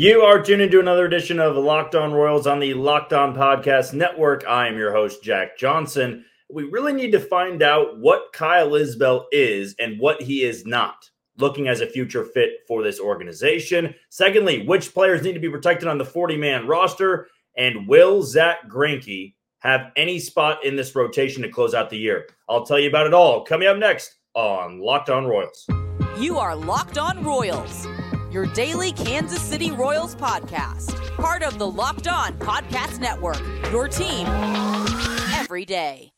You are tuned into another edition of Locked On Royals on the Locked On Podcast Network. I am your host, Jack Johnson. We really need to find out what Kyle Isbel is and what he is not, looking as a future fit for this organization. Secondly, which players need to be protected on the 40 man roster? And will Zack Greinke have any spot in this rotation to close out the year? I'll tell you about it all coming up next on Locked On Royals. You are Locked On Royals your daily Kansas City Royals podcast. Part of the Locked On Podcast Network, your team every day.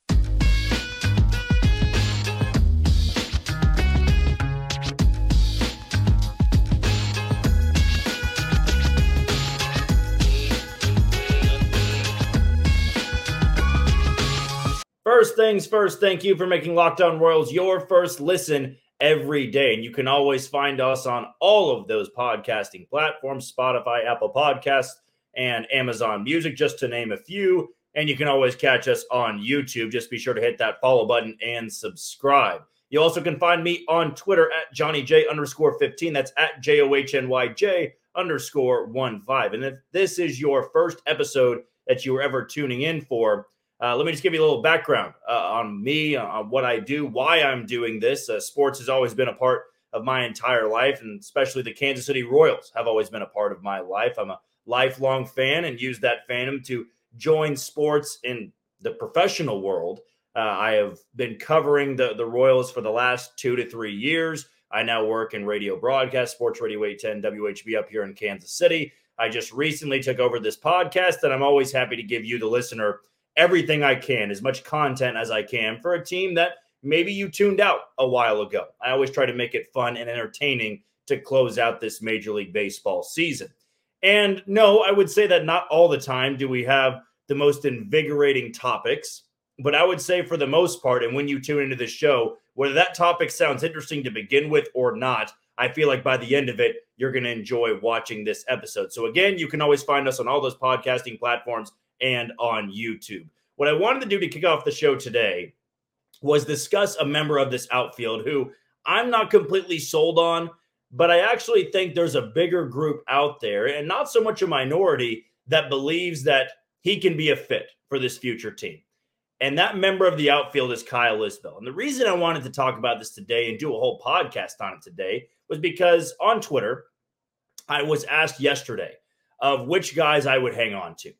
First things first, thank you for making Locked On Royals your first listen every day. And you can always find us on all of those podcasting platforms Spotify, Apple Podcasts, and Amazon Music, just to name a few. And you can always catch us on YouTube. Just be sure to hit that follow button and subscribe. You also can find me on Twitter at Johnny J underscore 15. That's at J O H N Y J underscore 1 5. And if this is your first episode that you were ever tuning in for, uh, let me just give you a little background uh, on me, uh, on what I do, why I'm doing this. Uh, sports has always been a part of my entire life, and especially the Kansas City Royals have always been a part of my life. I'm a lifelong fan and use that fandom to join sports in the professional world. Uh, I have been covering the, the Royals for the last two to three years. I now work in radio broadcast, Sports Radio 810 WHB up here in Kansas City. I just recently took over this podcast, and I'm always happy to give you, the listener, everything I can, as much content as I can for a team that maybe you tuned out a while ago. I always try to make it fun and entertaining to close out this Major League Baseball season. And no, I would say that not all the time do we have the most invigorating topics, but I would say for the most part, and when you tune into the show, whether that topic sounds interesting to begin with or not, I feel like by the end of it, you're going to enjoy watching this episode. So, again, you can always find us on all those podcasting platforms and on YouTube. What I wanted to do to kick off the show today was discuss a member of this outfield who I'm not completely sold on, but I actually think there's a bigger group out there, and not so much a minority, that believes that he can be a fit for this future team. And that member of the outfield is Kyle Isbel. And the reason I wanted to talk about this today and do a whole podcast on it today was because on Twitter, I was asked yesterday of which guys I would hang on to.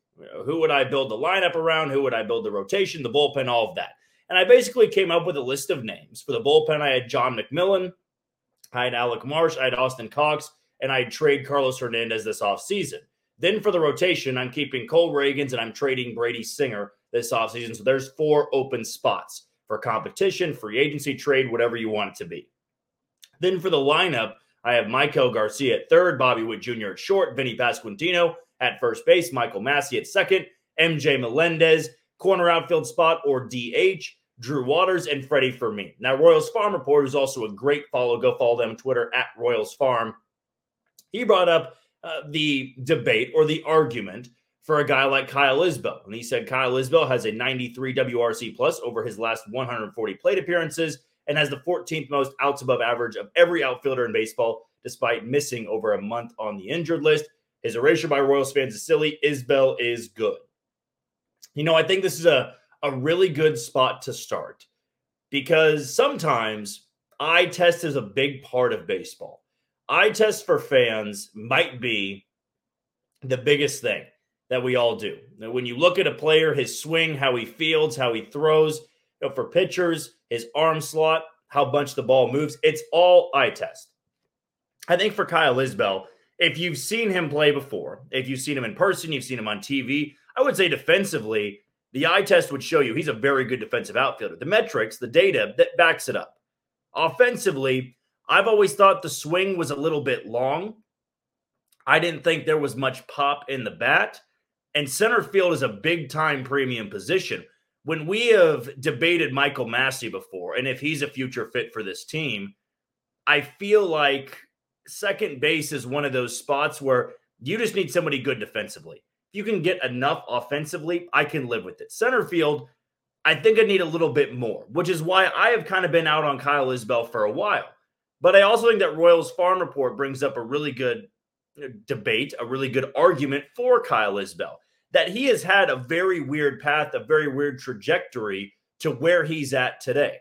Who would I build the lineup around? Who would I build the rotation, the bullpen, all of that? And I basically came up with a list of names. For the bullpen, I had John McMillon, I had Alec Marsh, I had Austin Cox, and I'd trade Carlos Hernandez this offseason. Then for the rotation, I'm keeping Cole Ragans and I'm trading Brady Singer this offseason. So there's four open spots for competition, free agency, trade, whatever you want it to be. Then for the lineup, I have Maikel Garcia at third, Bobby Witt Jr. at short, Vinny Pasquantino at first base, Michael Massey at second, MJ Melendez, corner outfield spot or DH, Drew Waters, and Freddy Fermin. Now, Royals Farm Report is also a great follow. Go follow them on Twitter at Royals Farm. He brought up uh, the debate or the argument for a guy like Kyle Isbel. And he said Kyle Isbel has a 93 WRC plus over his last 140 plate appearances and has the 14th most outs above average of every outfielder in baseball, despite missing over a month on the injured list. His erasure by Royals fans is silly. Isbel is good. You know, I think this is a, a really good spot to start because sometimes eye test is a big part of baseball. Eye test for fans might be the biggest thing that we all do. Now, when you look at a player, his swing, how he fields, how he throws, you know, for pitchers, his arm slot, how bunch the ball moves, it's all eye test. I think for Kyle Isbel, if you've seen him play before, if you've seen him in person, you've seen him on TV, I would say defensively, the eye test would show you he's a very good defensive outfielder. The metrics, the data that backs it up. Offensively, I've always thought the swing was a little bit long. I didn't think there was much pop in the bat. And center field is a big time premium position. When we have debated Michael Massey before, and if he's a future fit for this team, I feel like second base is one of those spots where you just need somebody good defensively. If you can get enough offensively, I can live with it. Center field, I think I need a little bit more, which is why I have kind of been out on Kyle Isbel for a while. But I also think that Royals Farm Report brings up a really good uh, debate, a really good argument for Kyle Isbel that he has had a very weird path, a very weird trajectory to where he's at today.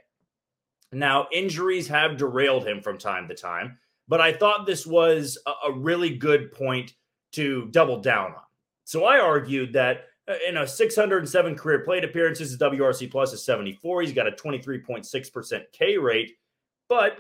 Now, injuries have derailed him from time to time, but I thought this was a, really good point to double down on. So I argued that uh, in a 607 career plate appearances, his WRC plus is 74. He's got a 23.6% K rate, but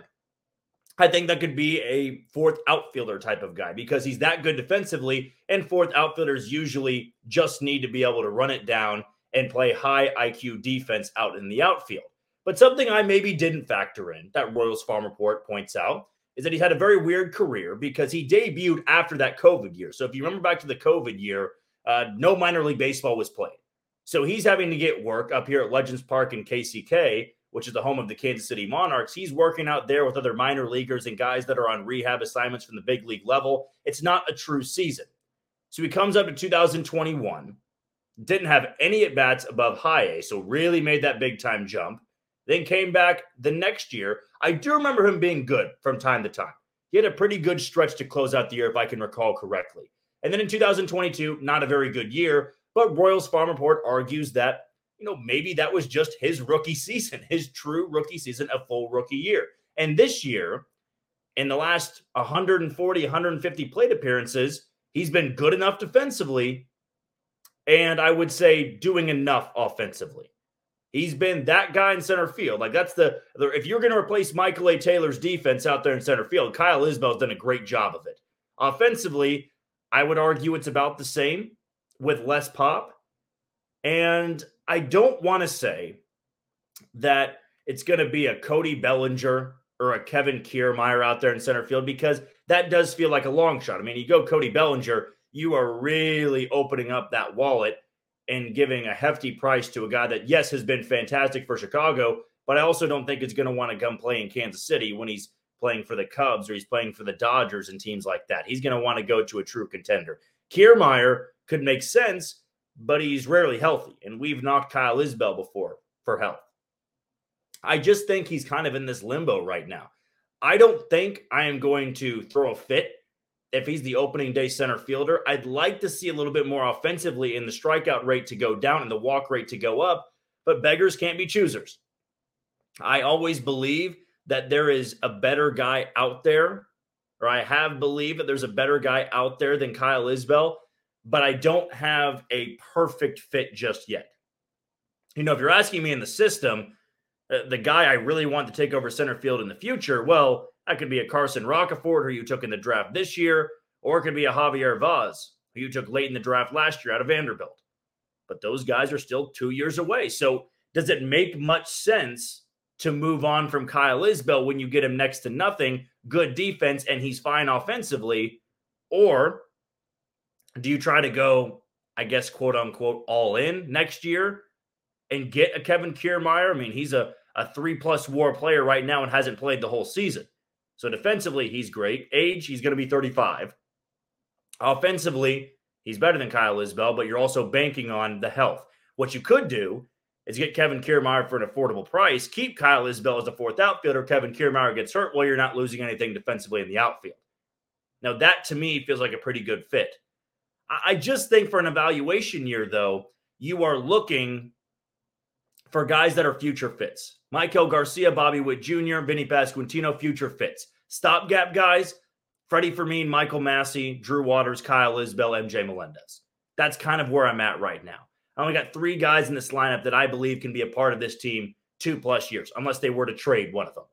I think that could be a fourth outfielder type of guy because he's that good defensively, and fourth outfielders usually just need to be able to run it down and play high IQ defense out in the outfield. But something I maybe didn't factor in that Royals Farm Report points out is that he had a very weird career because he debuted after that COVID year. So if you remember back to the COVID year, uh, no minor league baseball was played. So he's having to get work up here at Legends Park in KCK which is the home of the Kansas City Monarchs. He's working out there with other minor leaguers and guys that are on rehab assignments from the big league level. It's not a true season. So he comes up to 2021, didn't have any at bats above high A, so really made that big time jump. Then came back the next year. I do remember him being good from time to time. He had a pretty good stretch to close out the year, if I can recall correctly. And then in 2022, not a very good year, but Royals Farm Report argues that you know, maybe that was just his rookie season, his true rookie season, a full rookie year. And this year, in the last 140, 150 plate appearances, he's been good enough defensively. And I would say doing enough offensively. He's been that guy in center field. Like that's the, if you're going to replace Michael A. Taylor's defense out there in center field, Kyle Isbel's done a great job of it. Offensively, I would argue it's about the same with less pop. And I don't want to say that it's going to be a Cody Bellinger or a Kevin Kiermaier out there in center field because that does feel like a long shot. I mean, you go Cody Bellinger, you are really opening up that wallet and giving a hefty price to a guy that, yes, has been fantastic for Chicago, but I also don't think it's going to want to come play in Kansas City when he's playing for the Cubs or he's playing for the Dodgers and teams like that. He's going to want to go to a true contender. Kiermaier could make sense but he's rarely healthy. And we've knocked Kyle Isbel before for health. I just think he's kind of in this limbo right now. I don't think I am going to throw a fit if he's the opening day center fielder. I'd like to see a little bit more offensively in the strikeout rate to go down and the walk rate to go up, but beggars can't be choosers. I always believe that there is a better guy out there, or I have believed that there's a better guy out there than Kyle Isbel but I don't have a perfect fit just yet. You know, if you're asking me in the system, uh, the guy I really want to take over center field in the future, well, that could be a Carson Roccaforte who you took in the draft this year, or it could be a Javier Vaz who you took late in the draft last year out of Vanderbilt. But those guys are still two years away. So does it make much sense to move on from Kyle Isbel when you get him next to nothing, good defense, and he's fine offensively? Or do you try to go, I guess, quote unquote, all in next year and get a Kevin Kiermaier? I mean, he's a, a three plus war player right now and hasn't played the whole season. So defensively, he's great. Age, he's going to be 35. Offensively, he's better than Kyle Isbel, but you're also banking on the health. What you could do is get Kevin Kiermaier for an affordable price, keep Kyle Isbel as the fourth outfielder. Kevin Kiermaier gets hurt, well, you're not losing anything defensively in the outfield. Now, that to me feels like a pretty good fit. I just think for an evaluation year, though, you are looking for guys that are future fits. Maikel Garcia, Bobby Witt Jr., Vinny Pasquantino, future fits. Stopgap guys, Freddy Fermin, Michael Massey, Drew Waters, Kyle Isbel, MJ Melendez. That's kind of where I'm at right now. I only got three guys in this lineup that I believe can be a part of this team two plus years, unless they were to trade one of them,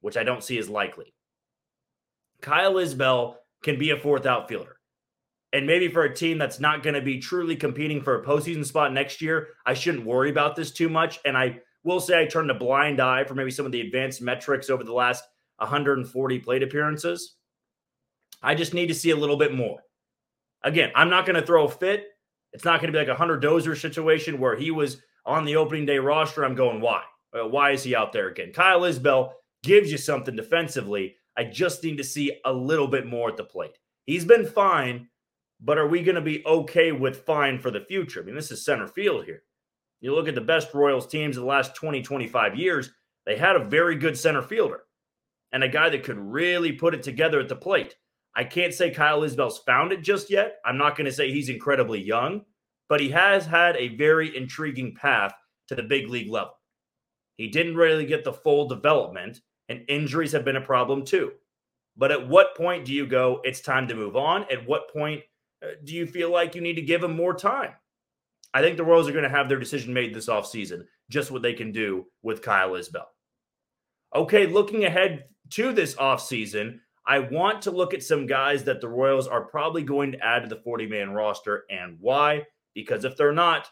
which I don't see as likely. Kyle Isbel can be a fourth outfielder. And maybe for a team that's not going to be truly competing for a postseason spot next year, I shouldn't worry about this too much. And I will say I turned a blind eye for maybe some of the advanced metrics over the last 140 plate appearances. I just need to see a little bit more. Again, I'm not going to throw a fit. It's not going to be like a Hunter Dozier situation where he was on the opening day roster. I'm going, why? Why is he out there again? Kyle Isbel gives you something defensively. I just need to see a little bit more at the plate. He's been fine but are we going to be okay with fine for the future? I mean, this is center field here. You look at the best Royals teams in the last 20, 25 years, they had a very good center fielder and a guy that could really put it together at the plate. I can't say Kyle Isbel's found it just yet. I'm not going to say he's incredibly young, but he has had a very intriguing path to the big league level. He didn't really get the full development, and injuries have been a problem too. But at what point do you go, it's time to move on? At what point Uh, do you feel like you need to give him more time? I think the Royals are going to have their decision made this offseason, just what they can do with Kyle Isbel. Okay, looking ahead to this offseason, I want to look at some guys that the Royals are probably going to add to the 40 man roster and why. Because if they're not,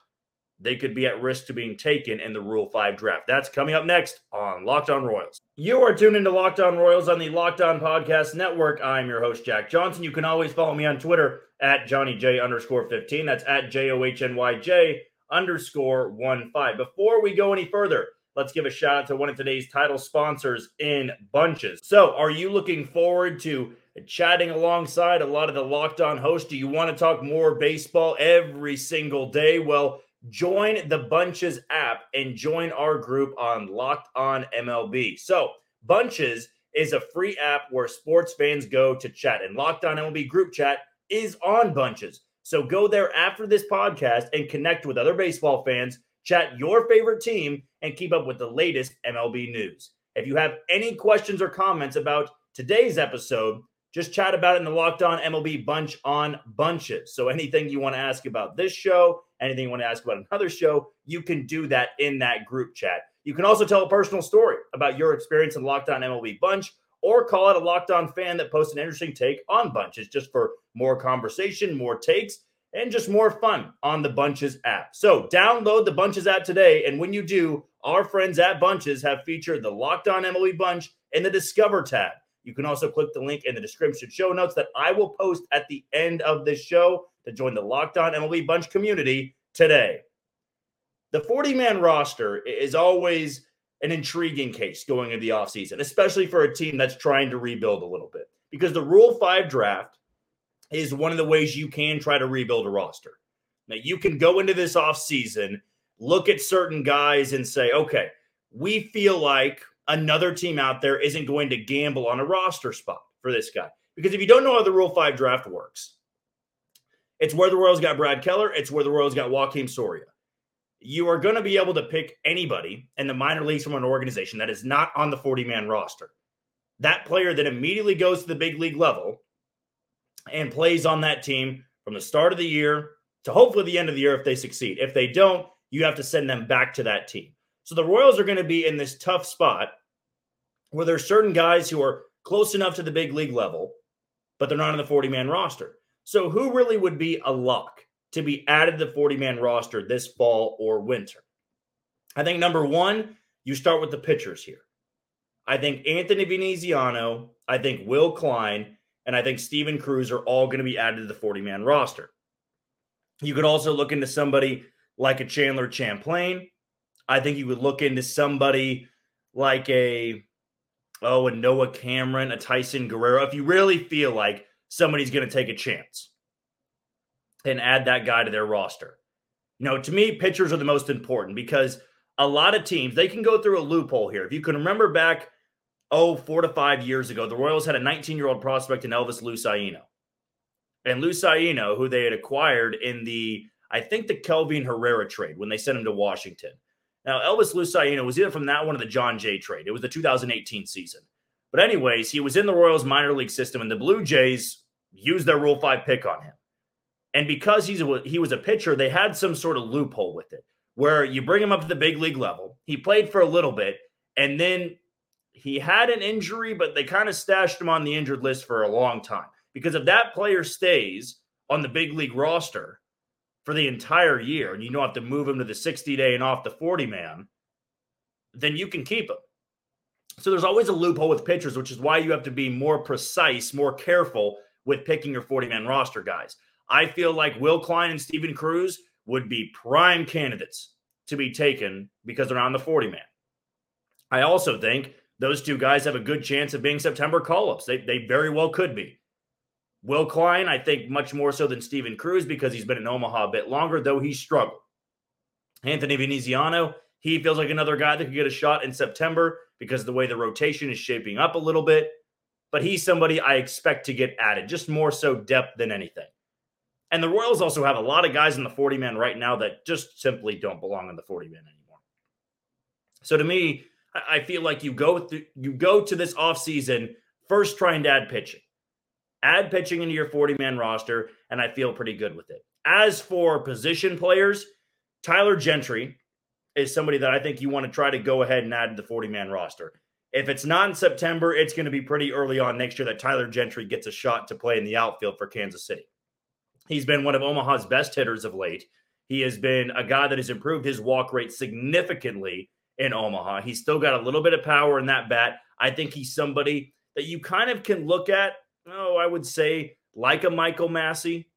they could be at risk to being taken in the Rule 5 draft. That's coming up next on Locked On Royals. You are tuned into Locked On Royals on the Locked On Podcast Network. I'm your host, Jack Johnson. You can always follow me on Twitter at Johnny J underscore 15. That's at J O H N Y J underscore 1 5. Before we go any further, let's give a shout out to one of today's title sponsors in Bunches. So, are you looking forward to chatting alongside a lot of the Locked On hosts? Do you want to talk more baseball every single day? Well, join the Bunches app and join our group on Locked On MLB. So, Bunches is a free app where sports fans go to chat, and Locked On MLB group chat is on Bunches. So, go there after this podcast and connect with other baseball fans, chat your favorite team, and keep up with the latest MLB news. If you have any questions or comments about today's episode, just chat about it in the Locked On MLB bunch on bunches. So anything you want to ask about this show, anything you want to ask about another show, you can do that in that group chat. You can also tell a personal story about your experience in Locked On MLB bunch or call out a Locked On fan that posts an interesting take on bunches just for more conversation, more takes, and just more fun on the Bunches app. So download the Bunches app today. And when you do, our friends at Bunches have featured the Locked On MLB bunch in the Discover tab. You can also click the link in the description show notes that I will post at the end of this show to join the Locked On MLB Bunch community today. The 40 man roster is always an intriguing case going into the offseason, especially for a team that's trying to rebuild a little bit, because the Rule 5 draft is one of the ways you can try to rebuild a roster. Now, you can go into this offseason, look at certain guys, and say, okay, we feel like another team out there isn't going to gamble on a roster spot for this guy. Because if you don't know how the Rule 5 draft works, it's where the Royals got Brad Keller, it's where the Royals got Joakim Soria. You are going to be able to pick anybody in the minor leagues from an organization that is not on the 40 man roster. That player that immediately goes to the big league level and plays on that team from the start of the year to hopefully the end of the year if they succeed. If they don't, you have to send them back to that team. So the Royals are going to be in this tough spot where there's certain guys who are close enough to the big league level, but they're not on the 40 man roster. So who really would be a lock to be added to the 40 man roster this fall or winter? I think number one, you start with the pitchers here. I think Anthony Veneziano, I think Will Klein, and I think Steven Cruz are all going to be added to the 40 man roster. You could also look into somebody like a Chandler Champlain. I think you would look into somebody like a oh, a Noah Cameron, a Tyson Guerrero, if you really feel like somebody's going to take a chance and add that guy to their roster. You know, to me, pitchers are the most important because a lot of teams, they can go through a loophole here. If you can remember back, oh, four to five years ago, the Royals had a 19 year old prospect in Elvis Luciano. And Luciano, who they had acquired in the, I think the Kelvin Herrera trade when they sent him to Washington. Now, Elvis Luciano was either from that one or the Jon Jay trade. It was the 2018 season. But, anyways, he was in the Royals minor league system, and the Blue Jays used their Rule 5 pick on him. And because he's a, he was a pitcher, they had some sort of loophole with it where you bring him up to the big league level. He played for a little bit, and then he had an injury, but they kind of stashed him on the injured list for a long time. Because if that player stays on the big league roster, for the entire year and you don't have to move him to the 60 day and off the 40 man, then you can keep him. So there's always a loophole with pitchers, which is why you have to be more precise, more careful with picking your 40 man roster guys. I feel like Will Klein and Steven Cruz would be prime candidates to be taken because they're on the 40 man. I also think those two guys have a good chance of being September call ups. They, they very well could be. Will Klein, I think much more so than Steven Cruz because he's been in Omaha a bit longer, though he struggled. Anthony Veneziano, he feels like another guy that could get a shot in September because of the way the rotation is shaping up a little bit. but he's somebody I expect to get added, just more so depth than anything. And the Royals also have a lot of guys in the 40 man right now that just simply don't belong in the 40 man anymore. So to me, I feel like you go through you go to this offseason first trying to add pitching. Add pitching into your 40 man roster, and I feel pretty good with it. As for position players, Tyler Gentry is somebody that I think you want to try to go ahead and add to the 40 man roster. If it's not in September, it's going to be pretty early on next year that Tyler Gentry gets a shot to play in the outfield for Kansas City. He's been one of Omaha's best hitters of late. He has been a guy that has improved his walk rate significantly in Omaha. He's still got a little bit of power in that bat. I think he's somebody that you kind of can look at, oh, I would say like a Michael Massey.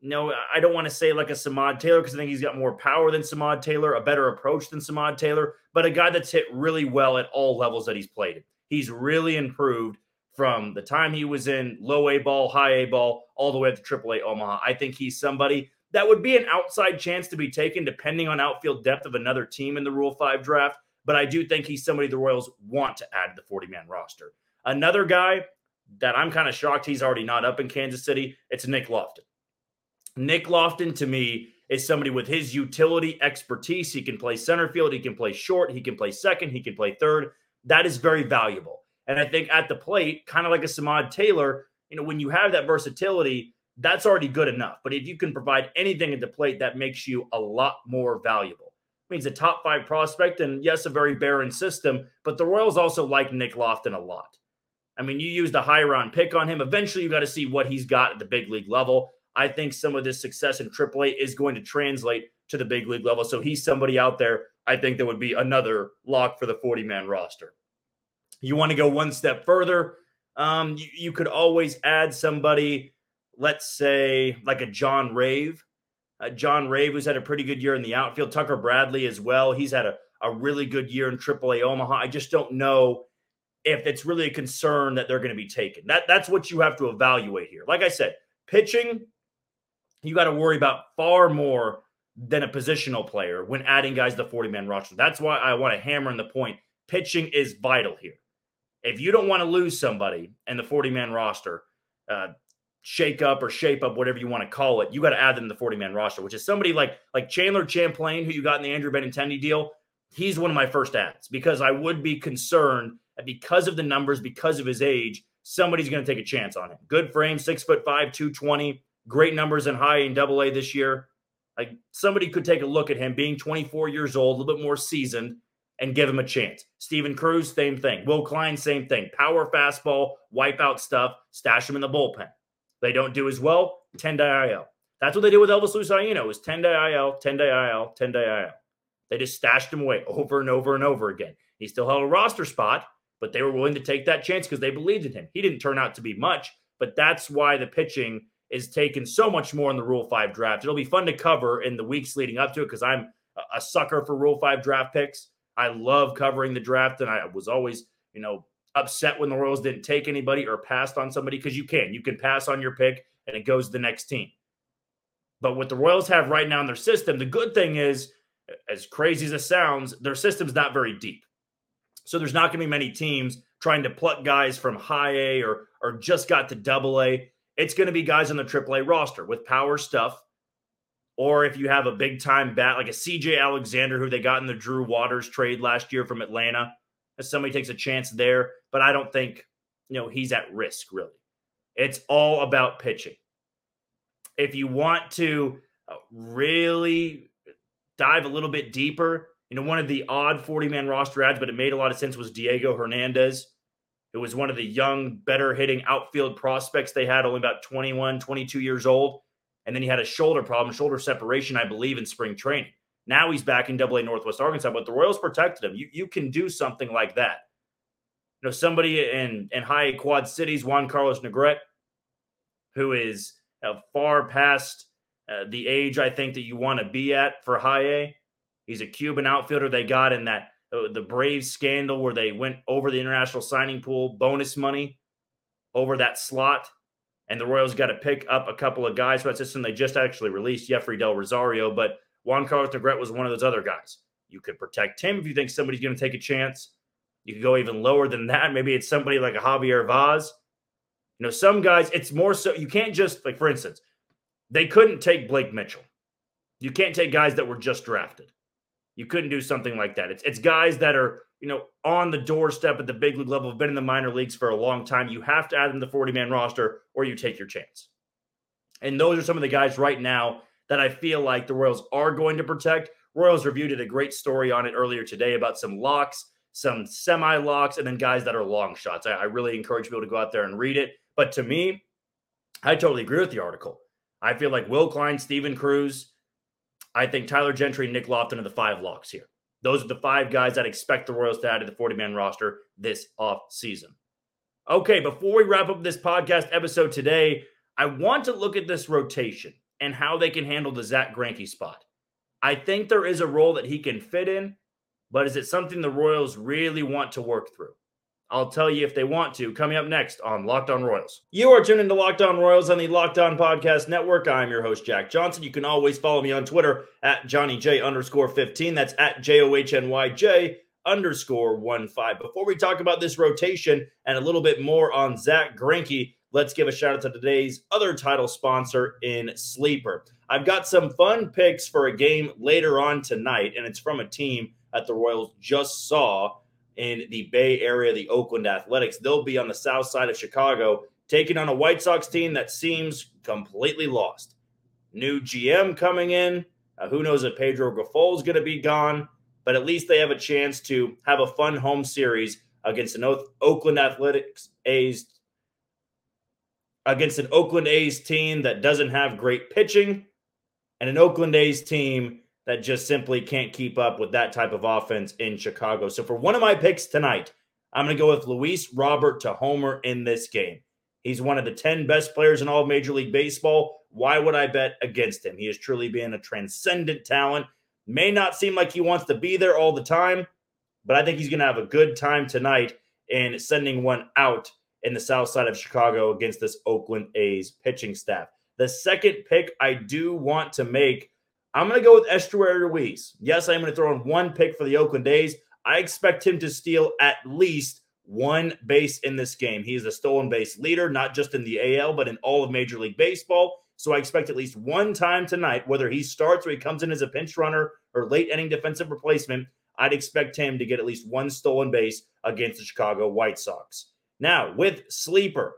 No, I don't want to say like a Samad Taylor because I think he's got more power than Samad Taylor, a better approach than Samad Taylor, but a guy that's hit really well at all levels that he's played. He's really improved from the time he was in low A ball, high A ball, all the way up to Triple A Omaha. I think he's somebody that would be an outside chance to be taken depending on outfield depth of another team in the Rule 5 draft. But I do think he's somebody the Royals want to add to the 40 man roster. Another guy that I'm kind of shocked he's already not up in Kansas City, it's Nick Loftin. Nick Loftin to me is somebody with his utility expertise. He can play center field, he can play short, he can play second, he can play third. That is very valuable. And I think at the plate, kind of like a Samad Taylor, you know, when you have that versatility, that's already good enough. But if you can provide anything at the plate, that makes you a lot more valuable. I mean, he's a top five prospect, and yes, a very barren system, but the Royals also like Nick Loftin a lot. I mean, you used a high round pick on him. Eventually, you got to see what he's got at the big league level. I think some of this success in AAA is going to translate to the big league level. So he's somebody out there I think that would be another lock for the 40 man roster. You want to go one step further, um, you, you could always add somebody, let's say like a John Rave. Uh, John Rave, who's had a pretty good year in the outfield. Tucker Bradley as well. He's had a, a really good year in AAA Omaha. I just don't know if it's really a concern that they're going to be taken. That that's what you have to evaluate here. Like I said, pitching, you got to worry about far more than a positional player when adding guys to the 40 man roster. That's why I want to hammer in the point. Pitching is vital here. If you don't want to lose somebody in the 40 man roster, uh, shake up or shape up, whatever you want to call it, you got to add them to the 40 man roster, which is somebody like like Chandler Champlain, who you got in the Andrew Benintendi deal. He's one of my first ads because I would be concerned because of the numbers, because of his age, somebody's going to take a chance on him. Good frame, six foot five, 220, great numbers in high and double A this year. Like somebody could take a look at him being 24 years old, a little bit more seasoned, and give him a chance. Steven Cruz, same thing. Will Klein, same thing. Power fastball, wipeout stuff, stash him in the bullpen. They don't do as well, 10 day IL. That's what they did with Elvis Luciano. was 10 day IL, 10 day IL, 10 day IL. They just stashed him away over and over and over again. He still held a roster spot, but they were willing to take that chance because they believed in him. He didn't turn out to be much, but that's why the pitching is taken so much more in the Rule 5 draft. It'll be fun to cover in the weeks leading up to it because I'm a sucker for Rule 5 draft picks. I love covering the draft, and I was always, you know, upset when the Royals didn't take anybody or passed on somebody because you can. You can pass on your pick and it goes to the next team. But what the Royals have right now in their system, the good thing is, as crazy as it sounds, their system's not very deep. So there's not going to be many teams trying to pluck guys from high A or or just got to double A. It's going to be guys on the AAA roster with power stuff. Or if you have a big time bat like a CJ Alexander, who they got in the Drew Waters trade last year from Atlanta, if somebody takes a chance there, but I don't think you know he's at risk really. It's all about pitching. If you want to uh, really dive a little bit deeper, you know, one of the odd 40 man roster ads, but it made a lot of sense was Diego Hernandez. It was one of the young, better hitting outfield prospects they had, only about 21, 22 years old. And then he had a shoulder problem, shoulder separation, I believe, in spring training. Now he's back in Double A Northwest Arkansas, but the Royals protected him. You you can do something like that. You know, somebody in in high Quad Cities, Juan Carlos Negrete, who is uh, far past uh, the age I think that you want to be at for high A. He's a Cuban outfielder they got in that uh, the Braves scandal where they went over the international signing pool bonus money over that slot. And the Royals got to pick up a couple of guys for that system. They just actually released Jeffrey Del Rosario, but Juan Carlos Negrete was one of those other guys. You could protect him if you think somebody's going to take a chance. You could go even lower than that. Maybe it's somebody like a Javier Vaz. You know, some guys, it's more so you can't just, like, for instance, they couldn't take Blake Mitchell. You can't take guys that were just drafted. You couldn't do something like that. It's, it's guys that are, you know, on the doorstep at the big league level, have been in the minor leagues for a long time. You have to add them to the 40 man roster or you take your chance. And those are some of the guys right now that I feel like the Royals are going to protect. Royals Review did a great story on it earlier today about some locks, some semi locks, and then guys that are long shots. I, I really encourage people to go out there and read it. But to me, I totally agree with the article. I feel like Will Klein, Steven Cruz, I think Tyler Gentry, Nick Loftin are the five locks here. Those are the five guys I'd expect the Royals to add to the 40 man roster this off season. Okay, before we wrap up this podcast episode today, I want to look at this rotation and how they can handle the Zack Greinke spot. I think there is a role that he can fit in, but is it something the Royals really want to work through? I'll tell you if they want to. Coming up next on Locked On Royals. You are tuned into Locked On Royals on the Locked On Podcast Network. I'm your host, Jack Johnson. You can always follow me on Twitter at Johnny J underscore 15. That's at J O H N Y J underscore 1 5. Before we talk about this rotation and a little bit more on Zack Greinke, let's give a shout out to today's other title sponsor in Sleeper. I've got some fun picks for a game later on tonight, and it's from a team that the Royals just saw in the Bay Area, the Oakland Athletics. They'll be on the south side of Chicago, taking on a White Sox team that seems completely lost. New GM coming in. Uh, who knows if Pedro Grifol is going to be gone, but at least they have a chance to have a fun home series against an Oakland Athletics A's against an Oakland A's team that doesn't have great pitching and an Oakland A's team that just simply can't keep up with that type of offense in Chicago. So for one of my picks tonight, I'm going to go with Luis Robert to homer in this game. He's one of the 10 best players in all of Major League Baseball. Why would I bet against him? He has truly been a transcendent talent. May not seem like he wants to be there all the time, but I think he's going to have a good time tonight in sending one out in the south side of Chicago against this Oakland A's pitching staff. The second pick I do want to make, I'm going to go with Esteury Ruiz. Yes, I'm going to throw in one pick for the Oakland A's. I expect him to steal at least one base in this game. He is a stolen base leader, not just in the AL, but in all of Major League Baseball. So I expect at least one time tonight, whether he starts or he comes in as a pinch runner or late inning defensive replacement, I'd expect him to get at least one stolen base against the Chicago White Sox. Now, with Sleeper,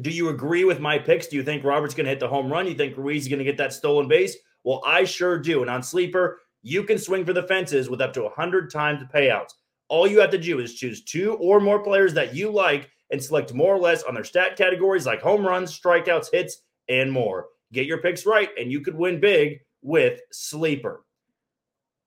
do you agree with my picks? Do you think Robert's going to hit the home run? Do You think Ruiz is going to get that stolen base? Well, I sure do. And on Sleeper, you can swing for the fences with up to 100 times the payouts. All you have to do is choose two or more players that you like and select more or less on their stat categories like home runs, strikeouts, hits, and more. Get your picks right, and you could win big with Sleeper.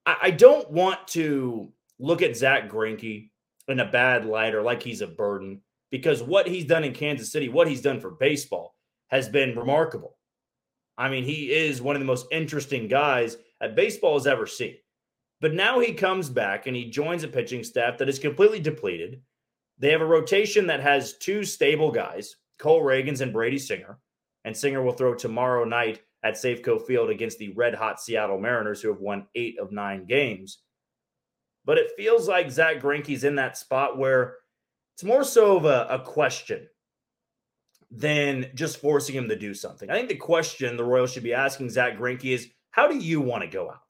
I, I don't want to look at Zack Greinke in a bad light or like he's a burden because what he's done in Kansas City, what he's done for baseball has been remarkable. I mean, he is one of the most interesting guys that baseball has ever seen. But now he comes back and he joins a pitching staff that is completely depleted. They have a rotation that has two stable guys, Cole Ragans and Brady Singer. And Singer will throw tomorrow night at Safeco Field against the red hot Seattle Mariners, who have won eight of nine games. But it feels like Zack Greinke's in that spot where it's more so of a, a question than just forcing him to do something. I think the question the Royals should be asking Zack Greinke is how do you want to go out?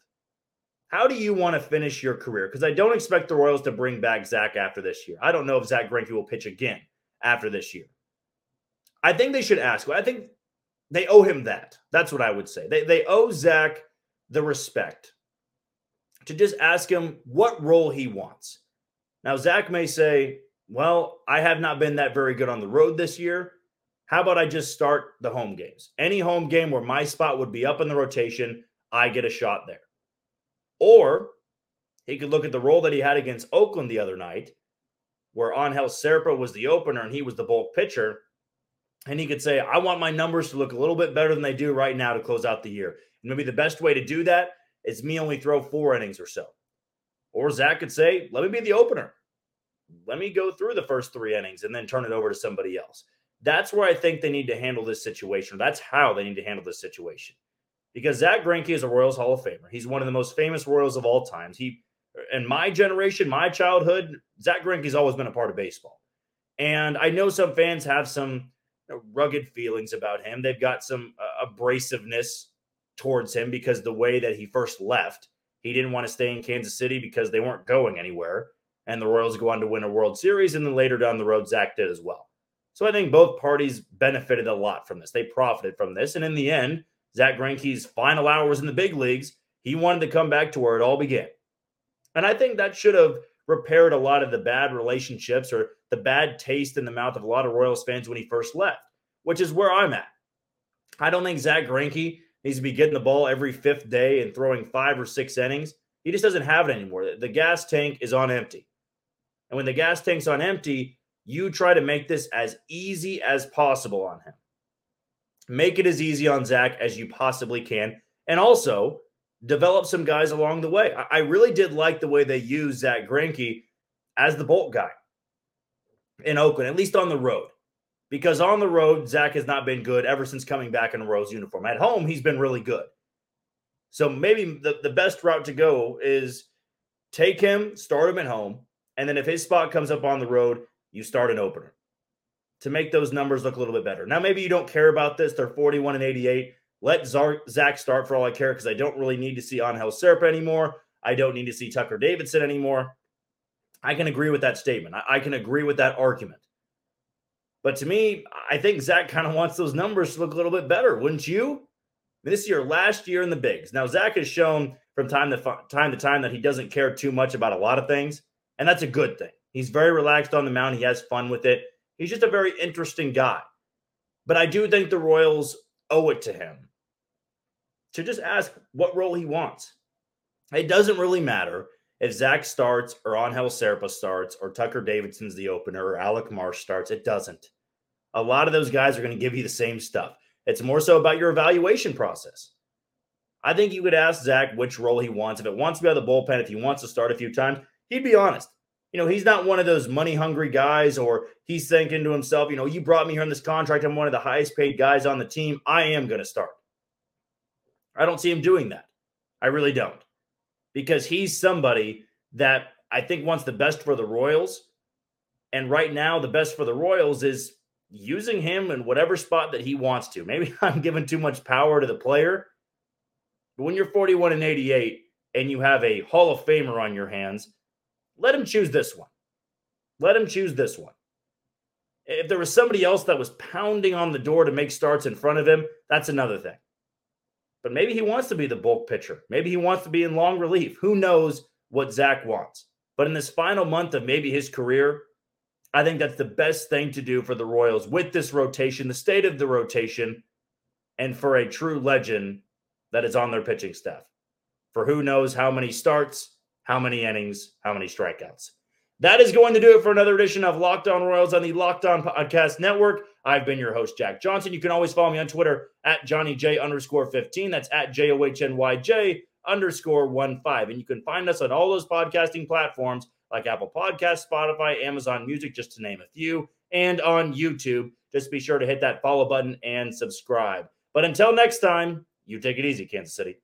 How do you want to finish your career? Because I don't expect the Royals to bring back Zack after this year. I don't know if Zack Greinke will pitch again after this year. I think they should ask. I think they owe him that. That's what I would say. They, they owe Zack the respect to just ask him what role he wants. Now, Zack may say, well, I have not been that very good on the road this year. How about I just start the home games? Any home game where my spot would be up in the rotation, I get a shot there. Or he could look at the role that he had against Oakland the other night, where Angel Zerpa was the opener and he was the bulk pitcher. And he could say, I want my numbers to look a little bit better than they do right now to close out the year. And maybe the best way to do that is me only throw four innings or so. Or Zack could say, let me be the opener let me go through the first three innings and then turn it over to somebody else. That's where I think they need to handle this situation. That's how they need to handle this situation. Because Zack Greinke is a Royals Hall of Famer. He's one of the most famous Royals of all times. He in my generation, my childhood, Zack Greinke's always been a part of baseball. And I know some fans have some you know, rugged feelings about him. They've got some uh, abrasiveness towards him because the way that he first left, he didn't want to stay in Kansas City because they weren't going anywhere. And the Royals go on to win a World Series. And then later down the road, Zack did as well. So I think both parties benefited a lot from this. They profited from this. And in the end, Zack Greinke's final hours in the big leagues, he wanted to come back to where it all began. And I think that should have repaired a lot of the bad relationships or the bad taste in the mouth of a lot of Royals fans when he first left, which is where I'm at. I don't think Zack Greinke needs to be getting the ball every fifth day and throwing five or six innings. He just doesn't have it anymore. The gas tank is on empty. And when the gas tank's on empty, you try to make this as easy as possible on him. Make it as easy on Zack as you possibly can. And also, develop some guys along the way. I, really did like the way they used Zack Greinke as the bolt guy in Oakland, at least on the road. Because on the road, Zack has not been good ever since coming back in a Rose uniform. At home, he's been really good. So maybe the, the best route to go is take him, start him at home, and then if his spot comes up on the road, you start an opener to make those numbers look a little bit better. Now, maybe you don't care about this. They're 41 and 88. Let Zack start for all I care because I don't really need to see Angel Zerpa anymore. I don't need to see Tucker Davidson anymore. I can agree with that statement. I, I can agree with that argument. But to me, I think Zack kind of wants those numbers to look a little bit better, wouldn't you? This is your last year in the bigs. Now, Zack has shown from time to time to time that he doesn't care too much about a lot of things, and that's a good thing. He's very relaxed on the mound. He has fun with it. He's just a very interesting guy. But I do think the Royals owe it to him to just ask what role he wants. It doesn't really matter if Zack starts or Angel Zerpa starts or Tucker Davidson's the opener or Alec Marsh starts. It doesn't. A lot of those guys are going to give you the same stuff. It's more so about your evaluation process. I think you could ask Zack which role he wants. If it wants to be out of the bullpen, if he wants to start a few times, he'd be honest. You know, he's not one of those money hungry guys, or he's thinking to himself, you know, you brought me here on this contract. I'm one of the highest paid guys on the team. I am going to start. I don't see him doing that. I really don't. Because he's somebody that I think wants the best for the Royals. And right now, the best for the Royals is using him in whatever spot that he wants to. Maybe I'm giving too much power to the player. But when you're 41 and 88 and you have a Hall of Famer on your hands, let him choose this one. Let him choose this one. If there was somebody else that was pounding on the door to make starts in front of him, that's another thing. But maybe he wants to be the bulk pitcher. Maybe he wants to be in long relief. Who knows what Zack wants? But in this final month of maybe his career, I think that's the best thing to do for the Royals with this rotation, the state of the rotation, and for a true legend that is on their pitching staff. For who knows how many starts, how many innings, how many strikeouts. That is going to do it for another edition of Locked On Royals on the Locked On Podcast Network. I've been your host, Jack Johnson. You can always follow me on Twitter at Johnny J underscore 15. That's at J O H N Y J underscore 1 5. And you can find us on all those podcasting platforms like Apple Podcasts, Spotify, Amazon Music, just to name a few, and on YouTube. Just be sure to hit that follow button and subscribe. But until next time, you take it easy, Kansas City.